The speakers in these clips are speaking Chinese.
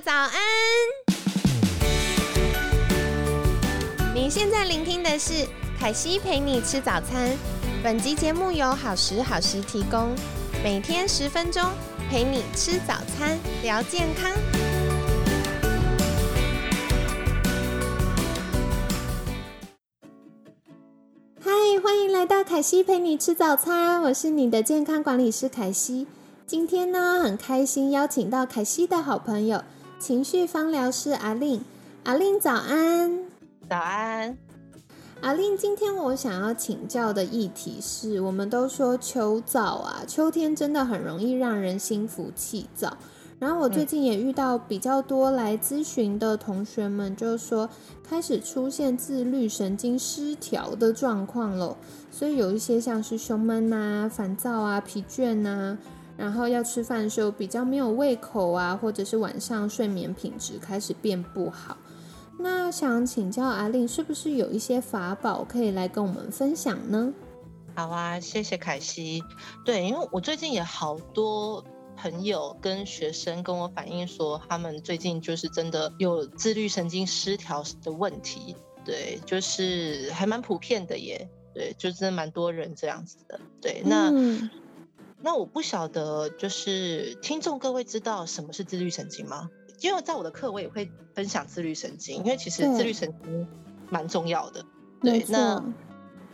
早安！你现在聆听的是凯西陪你吃早餐。本集节目由好时好食提供，每天十分钟陪你吃早餐，聊健康。嗨，欢迎来到凯西陪你吃早餐，我是你的健康管理师凯西。今天呢，很开心邀请到凯西的好朋友情绪方疗师阿令。阿令早安，早安。阿令，今天我想要请教的议题是，我们都说秋燥啊，秋天真的很容易让人心浮气躁。然后我最近也遇到比较多来咨询的同学们，就说开始出现自律神经失调的状况了，所以有一些像是胸闷啊、烦躁啊、疲倦啊，然后要吃饭的时候比较没有胃口啊，或者是晚上睡眠品质开始变不好。那想请教阿令，是不是有一些法宝可以来跟我们分享呢？好啊，谢谢凯西。对，因为我最近也好多。朋友跟学生跟我反映说，他们最近就是真的有自律神经失调的问题，对，就是还蛮普遍的耶，对，就真的蛮多人这样子的，对，那那我不晓得，就是听众各位知道什么是自律神经吗？因为在我的课我也会分享自律神经，因为其实自律神经蛮重要的，对，那。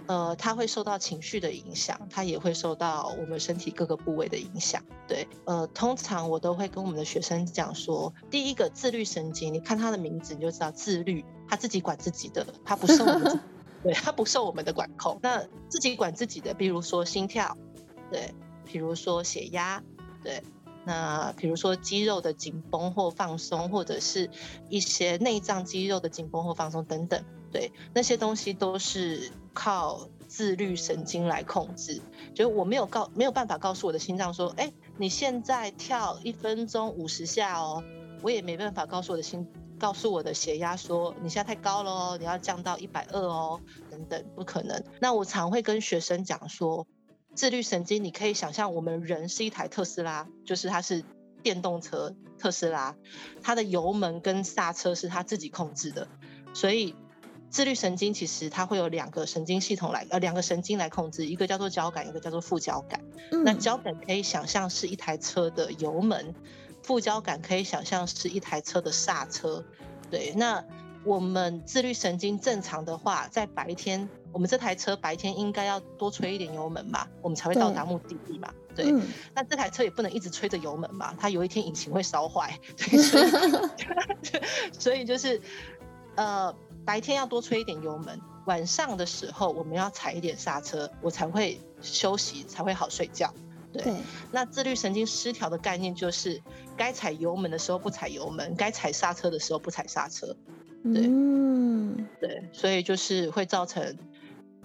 呃，它会受到情绪的影响，它也会受到我们身体各个部位的影响。对，呃，通常我都会跟我们的学生讲说，第一个自律神经，你看它的名字你就知道自律，它自己管自己的，它不受我们，对，它不受我们的管控。那自己管自己的，比如说心跳，对，比如说血压，对，那比如说肌肉的紧绷或放松，或者是一些内脏肌肉的紧绷或放松等等。对，那些东西都是靠自律神经来控制。就我没有告没有办法告诉我的心脏说，哎，你现在跳一分钟五十下哦。我也没办法告诉我的心，告诉我的血压说，你现在太高了哦，你要降到一百二哦，等等，不可能。那我常会跟学生讲说，自律神经，你可以想象我们人是一台特斯拉，就是它是电动车特斯拉，它的油门跟刹车是它自己控制的，所以。自律神经其实它会有两个神经系统来，呃，两个神经来控制，一个叫做交感，一个叫做副交感。那交感可以想象是一台车的油门，副交感可以想象是一台车的刹车。对，那我们自律神经正常的话，在白天，我们这台车白天应该要多吹一点油门嘛，我们才会到达目的地嘛。对，那这台车也不能一直吹着油门嘛，它有一天引擎会烧坏。对，所以，所以就是，呃。白天要多吹一点油门，晚上的时候我们要踩一点刹车，我才会休息，才会好睡觉。对，那自律神经失调的概念就是，该踩油门的时候不踩油门，该踩刹车的时候不踩刹车。对，嗯，对，所以就是会造成，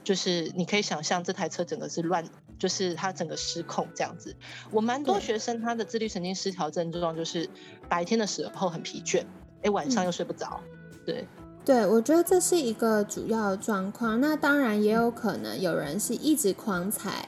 就是你可以想象这台车整个是乱，就是它整个失控这样子。我蛮多学生他的自律神经失调症状就是白天的时候很疲倦，哎，晚上又睡不着。对。对，我觉得这是一个主要的状况。那当然也有可能有人是一直狂踩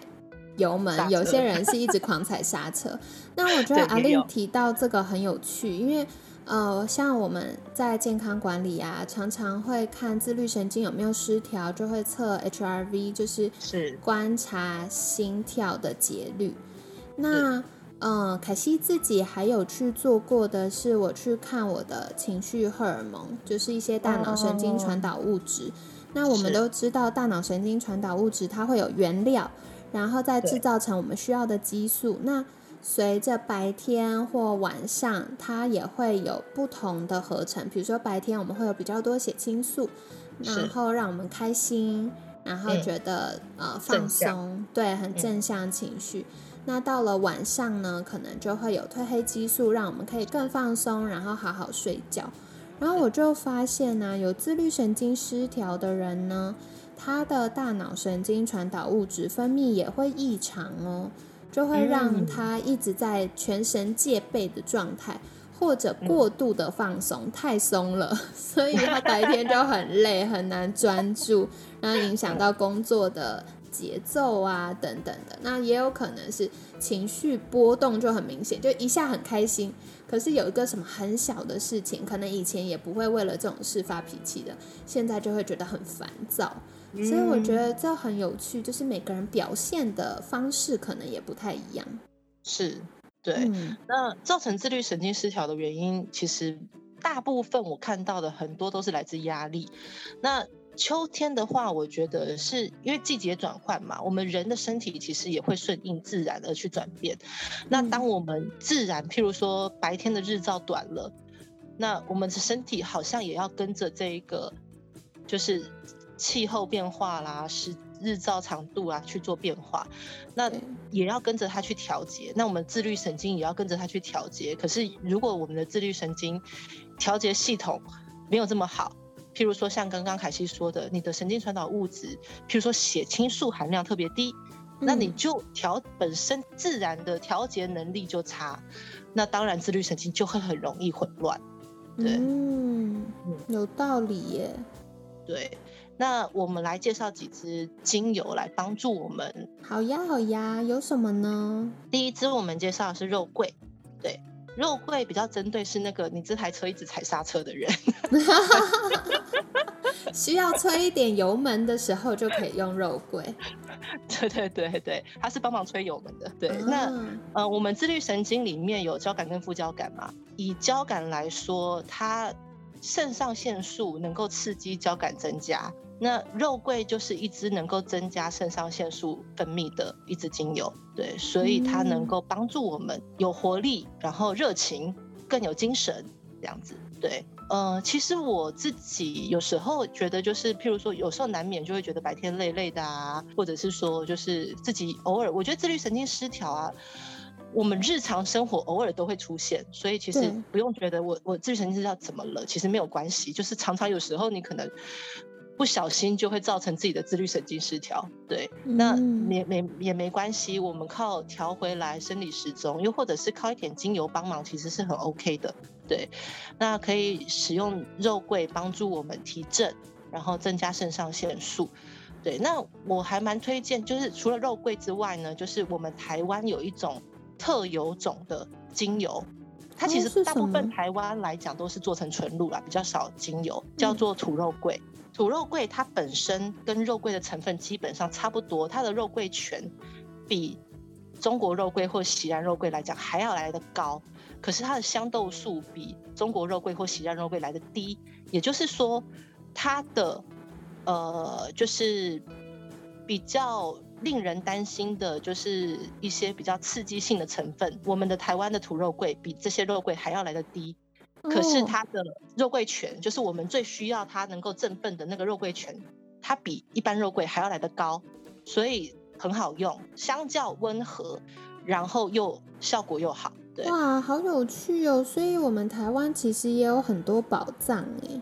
油门，有些人是一直狂踩刹车。那我觉 得阿令提到这个很有趣，因为呃，像我们在健康管理啊，常常会看自律神经有没有失调，就会测 HRV，就是是观察心跳的节律。那嗯，凯西自己还有去做过的是，我去看我的情绪荷尔蒙，就是一些大脑神经传导物质。那我们都知道，大脑神经传导物质它会有原料，然后再制造成我们需要的激素。那随着白天或晚上，它也会有不同的合成。比如说白天我们会有比较多血清素，然后让我们开心，然后觉得呃放松，对，很正向情绪。那到了晚上呢，可能就会有褪黑激素，让我们可以更放松，然后好好睡觉。然后我就发现呢，有自律神经失调的人呢，他的大脑神经传导物质分泌也会异常哦，就会让他一直在全神戒备的状态，或者过度的放松，太松了，所以他白天就很累，很难专注，然后影响到工作的节奏啊等等的。那也有可能是情绪波动就很明显，就一下很开心，可是有一个什么很小的事情，可能以前也不会为了这种事发脾气的，现在就会觉得很烦躁。所以我觉得这很有趣，就是每个人表现的方式可能也不太一样。是，对。那造成自律神经失调的原因，其实大部分我看到的很多都是来自压力。那秋天的话，我觉得是因为季节转换嘛，我们人的身体其实也会顺应自然而去转变。那当我们自然，譬如说白天的日照短了，那我们的身体好像也要跟着这一个，就是。气候变化啦，是日照长度啊去做变化，那也要跟着它去调节。那我们自律神经也要跟着它去调节。可是如果我们的自律神经调节系统没有这么好，譬如说像刚刚凯西说的，你的神经传导物质，譬如说血清素含量特别低，那你就调本身自然的调节能力就差，那当然自律神经就会很容易混乱。对，嗯，有道理耶。对。那我们来介绍几支精油来帮助我们。好呀，好呀，有什么呢？第一支我们介绍的是肉桂，对，肉桂比较针对是那个你这台车一直踩刹车的人 需要吹一点油门的时候就可以用肉桂。对对对对，它是帮忙吹油门的。对，那呃，我们自律神经里面有交感跟副交感嘛？以交感来说，它肾上腺素能够刺激交感增加。那肉桂就是一支能够增加肾上腺素分泌的一支精油，对，所以它能够帮助我们有活力，然后热情，更有精神这样子。对，呃，其实我自己有时候觉得，就是譬如说，有时候难免就会觉得白天累累的啊，或者是说，就是自己偶尔，我觉得自律神经失调啊，我们日常生活偶尔都会出现，所以其实不用觉得我我自律神经失调怎么了，其实没有关系，就是常常有时候你可能。不小心就会造成自己的自律神经失调，对，那也没也没关系，我们靠调回来生理时钟，又或者是靠一点精油帮忙，其实是很 OK 的，对。那可以使用肉桂帮助我们提振，然后增加肾上腺素，对。那我还蛮推荐，就是除了肉桂之外呢，就是我们台湾有一种特有种的精油，它其实大部分台湾来讲都是做成纯露啦，比较少精油，叫做土肉桂。土肉桂它本身跟肉桂的成分基本上差不多，它的肉桂醛比中国肉桂或喜然肉桂来讲还要来的高，可是它的香豆素比中国肉桂或喜然肉桂来的低，也就是说它的呃就是比较令人担心的，就是一些比较刺激性的成分，我们的台湾的土肉桂比这些肉桂还要来的低。可是它的肉桂醛，就是我们最需要它能够振奋的那个肉桂醛，它比一般肉桂还要来得高，所以很好用，相较温和，然后又效果又好。对，哇，好有趣哦！所以我们台湾其实也有很多宝藏哎。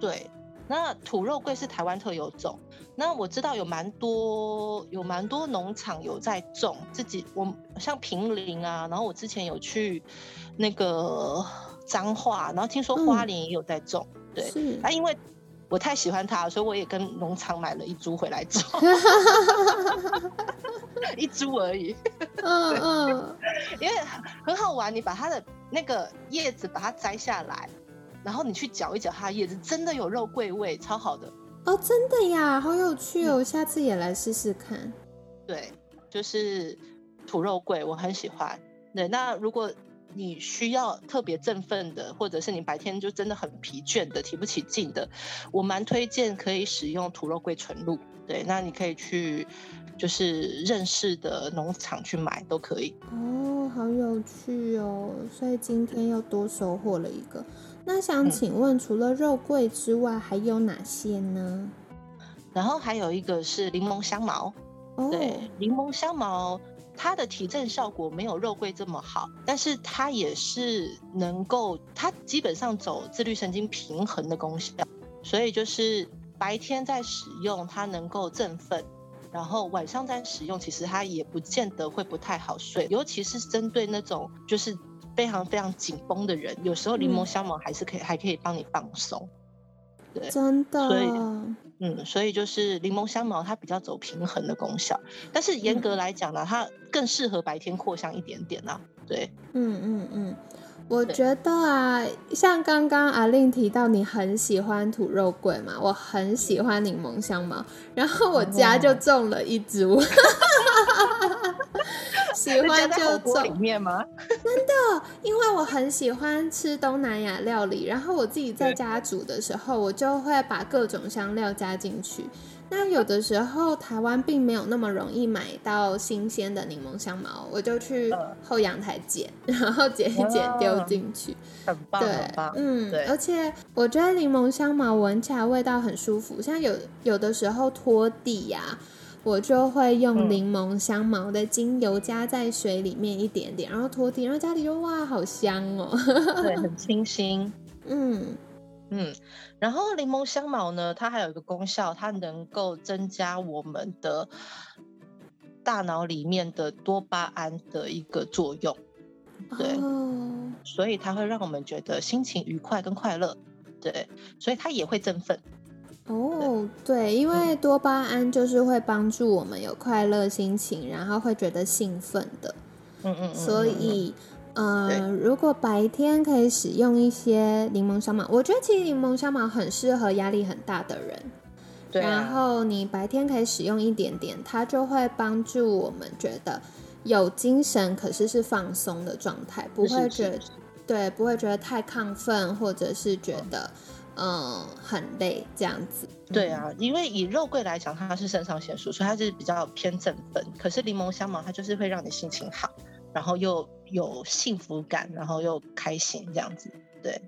对，那土肉桂是台湾特有种，那我知道有蛮多有蛮多农场有在种，自己我像平林啊，然后我之前有去那个。脏话，然后听说花莲也有在种，对，啊，因为我太喜欢它，所以我也跟农场买了一株回来种，一株而已。嗯嗯，因为很好玩，你把它的那个叶子把它摘下来，然后你去嚼一嚼它的叶子，真的有肉桂味，超好的。哦，真的呀，好有趣哦，下次也来试试看。对，就是土肉桂，我很喜欢。对，那如果。你需要特别振奋的，或者是你白天就真的很疲倦的、提不起劲的，我蛮推荐可以使用土肉桂纯露。对，那你可以去就是认识的农场去买都可以。哦，好有趣哦！所以今天又多收获了一个。那想请问，除了肉桂之外，还有哪些呢？然后还有一个是柠檬香茅。对，柠檬香茅。它的提振效果没有肉桂这么好，但是它也是能够，它基本上走自律神经平衡的功效，所以就是白天在使用它能够振奋，然后晚上在使用，其实它也不见得会不太好睡，尤其是针对那种就是非常非常紧绷的人，有时候柠檬香茅还是可以，还可以帮你放松。对，真的。所以嗯，所以就是柠檬香茅它比较走平衡的功效，但是严格来讲呢，它更适合白天扩香一点点啊。对，嗯嗯嗯。我觉得啊，像刚刚阿令提到你很喜欢土肉桂嘛，我很喜欢柠檬香茅，然后我家就种了一株，喜欢就走里面吗？真的，因为我很喜欢吃东南亚料理，然后我自己在家煮的时候，我就会把各种香料加进去。那有的时候台湾并没有那么容易买到新鲜的柠檬香茅，我就去后阳台捡，然后捡一捡丢进去，很棒，对，嗯，而且我觉得柠檬香茅闻起来味道很舒服，像有有的时候拖地呀，我就会用柠檬香茅的精油加在水里面一点点，然后拖地，然后家里就哇好香哦，对，很清新，嗯。嗯，然后柠檬香茅呢，它还有一个功效，它能够增加我们的大脑里面的多巴胺的一个作用，对，所以它会让我们觉得心情愉快跟快乐，对，所以它也会振奋。哦，对，因为多巴胺就是会帮助我们有快乐心情，然后会觉得兴奋的，嗯嗯，所以。呃，如果白天可以使用一些柠檬香茅，我觉得其实柠檬香茅很适合压力很大的人。对。然后你白天可以使用一点点，它就会帮助我们觉得有精神，可是是放松的状态，不会觉得对，不会觉得太亢奋，或者是觉得嗯很累这样子。对啊，因为以肉桂来讲，它是肾上腺素，所以它是比较偏振奋。可是柠檬香茅它就是会让你心情好。然后又有幸福感，然后又开心，这样子，对，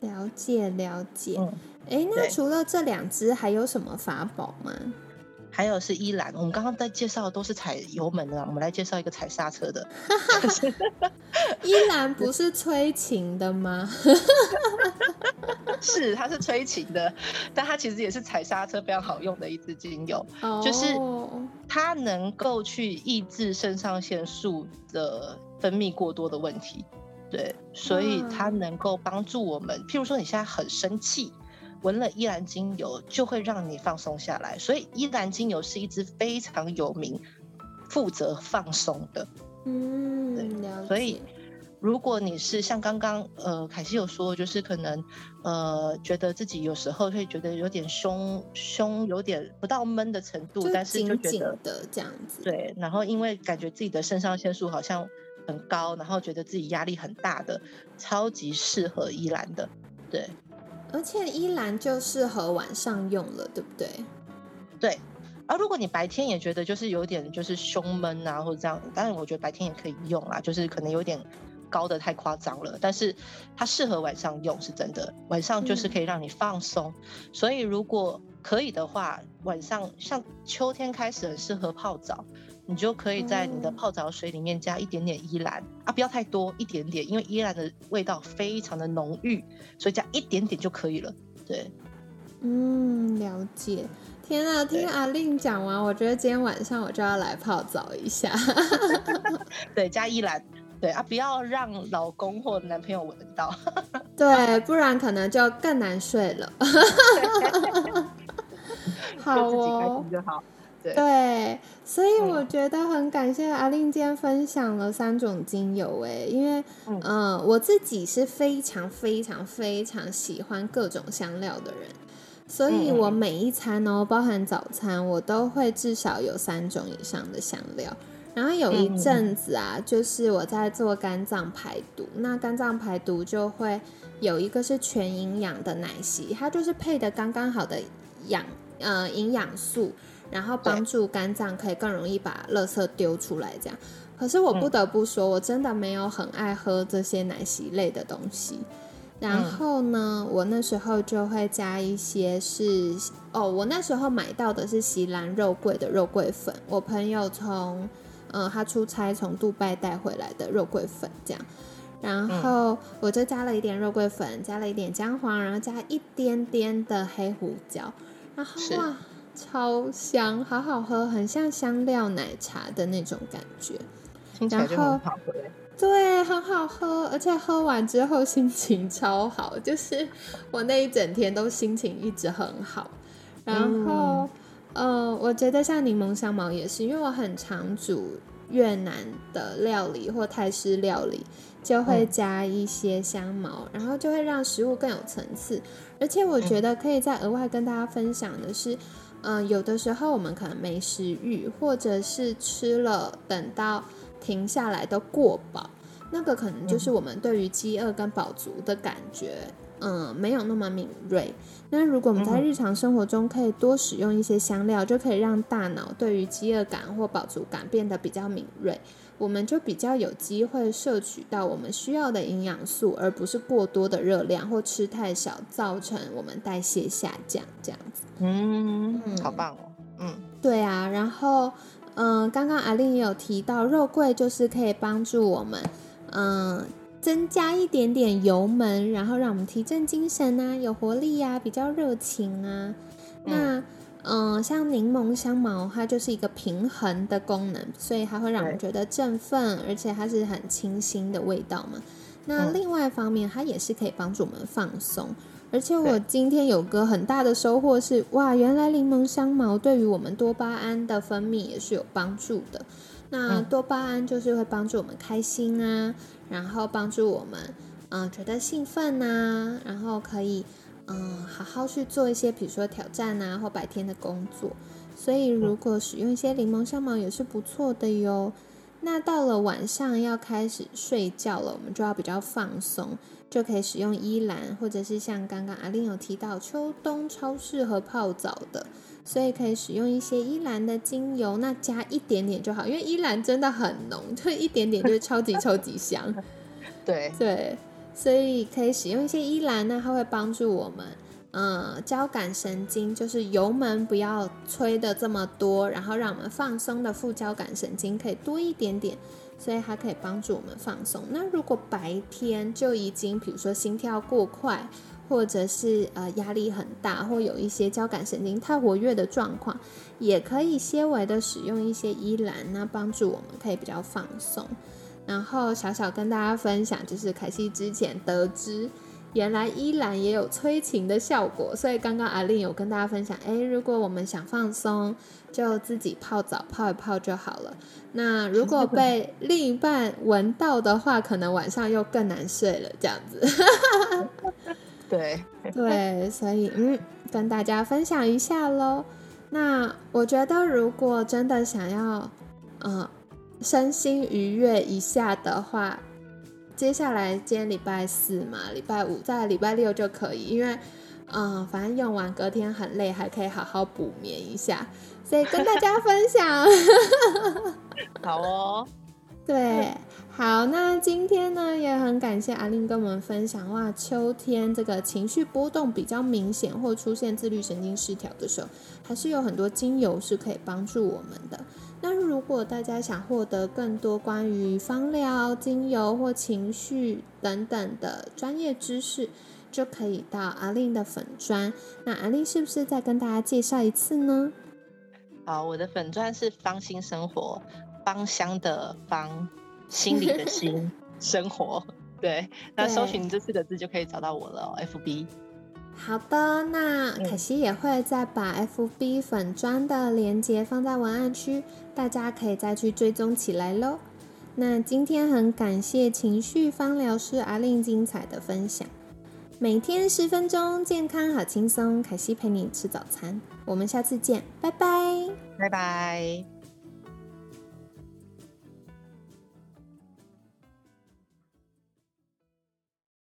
了解了解。嗯，哎，那除了这两支，还有什么法宝吗？还有是依兰，我们刚刚在介绍的都是踩油门的，我们来介绍一个踩刹车的。依兰不是催情的吗？是，它是催情的，但它其实也是踩刹车非常好用的一支精油，就是它能够去抑制肾上腺素的分泌过多的问题。对，所以它能够帮助我们，譬如说你现在很生气。闻了依兰精油就会让你放松下来，所以依兰精油是一支非常有名、负责放松的。嗯，对。所以如果你是像刚刚呃凯西有说，就是可能呃觉得自己有时候会觉得有点胸胸有点不到闷的程度，但是就觉得的这样子。对，然后因为感觉自己的肾上腺素好像很高，然后觉得自己压力很大的，超级适合依兰的。对。而且依兰就适合晚上用了，对不对？对。而如果你白天也觉得就是有点就是胸闷啊，或者这样，当然我觉得白天也可以用啊，就是可能有点高的太夸张了。但是它适合晚上用是真的，晚上就是可以让你放松。所以如果可以的话，晚上像秋天开始很适合泡澡。你就可以在你的泡澡水里面加一点点依兰啊，不要太多，一点点，因为依兰的味道非常的浓郁，所以加一点点就可以了。对，嗯，了解。天啊，听阿令讲完，我觉得今天晚上我就要来泡澡一下。对，加依兰，对啊，不要让老公或男朋友闻到。对，不然可能就更难睡了。好哦，就好。对，所以我觉得很感谢阿令今天分享了三种精油，诶，因为嗯，我自己是非常非常非常喜欢各种香料的人，所以我每一餐哦，包含早餐，我都会至少有三种以上的香料。然后有一阵子啊，就是我在做肝脏排毒，那肝脏排毒就会有一个是全营养的奶昔，它就是配的刚刚好的养呃营养素。然后帮助肝脏可以更容易把垃圾丢出来，这样。可是我不得不说，我真的没有很爱喝这些奶昔类的东西。然后呢，我那时候就会加一些是哦，我那时候买到的是席兰肉桂的肉桂粉，我朋友从呃他出差从杜拜带回来的肉桂粉，这样。然后我就加了一点肉桂粉，加了一点姜黄，然后加一点点的黑胡椒，然后哇。超香，好好喝，很像香料奶茶的那种感觉，听起来就很好喝。对，很好喝，而且喝完之后心情超好，就是我那一整天都心情一直很好。然后，呃，我觉得像柠檬香茅也是，因为我很常煮越南的料理或泰式料理，就会加一些香茅，然后就会让食物更有层次。而且我觉得可以再额外跟大家分享的是，嗯，有的时候我们可能没食欲，或者是吃了等到停下来都过饱，那个可能就是我们对于饥饿跟饱足的感觉。嗯，没有那么敏锐。那如果我们在日常生活中可以多使用一些香料，就可以让大脑对于饥饿感或饱足感变得比较敏锐，我们就比较有机会摄取到我们需要的营养素，而不是过多的热量或吃太少，造成我们代谢下降这样子。嗯，好棒哦。嗯，对啊。然后，嗯，刚刚阿令也有提到，肉桂就是可以帮助我们，嗯。增加一点点油门，然后让我们提振精神啊，有活力呀，比较热情啊。那嗯，像柠檬香茅，它就是一个平衡的功能，所以它会让我们觉得振奋，而且它是很清新的味道嘛。那另外一方面，它也是可以帮助我们放松。而且我今天有个很大的收获是，哇，原来柠檬香茅对于我们多巴胺的分泌也是有帮助的。那多巴胺就是会帮助我们开心啊。然后帮助我们，嗯，觉得兴奋呐，然后可以，嗯，好好去做一些，比如说挑战啊，或白天的工作。所以，如果使用一些柠檬香茅也是不错的哟。那到了晚上要开始睡觉了，我们就要比较放松，就可以使用依兰，或者是像刚刚阿玲有提到，秋冬超适合泡澡的，所以可以使用一些依兰的精油，那加一点点就好，因为依兰真的很浓，就一点点就超级超级香。对对，所以可以使用一些依兰，那它会帮助我们。嗯，交感神经就是油门不要吹的这么多，然后让我们放松的副交感神经可以多一点点，所以它可以帮助我们放松。那如果白天就已经，比如说心跳过快，或者是呃压力很大，或有一些交感神经太活跃的状况，也可以些微的使用一些依兰，那帮助我们可以比较放松。然后小小跟大家分享，就是凯西之前得知。原来依兰也有催情的效果，所以刚刚阿令有跟大家分享，哎，如果我们想放松，就自己泡澡泡一泡就好了。那如果被另一半闻到的话，可能晚上又更难睡了，这样子。对对，所以嗯，跟大家分享一下喽。那我觉得，如果真的想要，呃，身心愉悦一下的话。接下来今天礼拜四嘛，礼拜五在礼拜六就可以，因为，嗯，反正用完隔天很累，还可以好好补眠一下，所以跟大家 分享。好哦，对，好，那今天呢也很感谢阿令跟我们分享哇，秋天这个情绪波动比较明显或出现自律神经失调的时候，还是有很多精油是可以帮助我们的。那如果大家想获得更多关于芳疗、精油或情绪等等的专业知识，就可以到阿令的粉砖。那阿令是不是再跟大家介绍一次呢？好，我的粉砖是芳心生活，芳香的芳，心里的心，生活。对，那搜寻这四个字就可以找到我了，FB。好的，那凯西也会再把 FB 粉砖的链接放在文案区，大家可以再去追踪起来喽。那今天很感谢情绪方疗师阿令精彩的分享，每天十分钟，健康好轻松，凯西陪你吃早餐，我们下次见，拜拜，拜拜。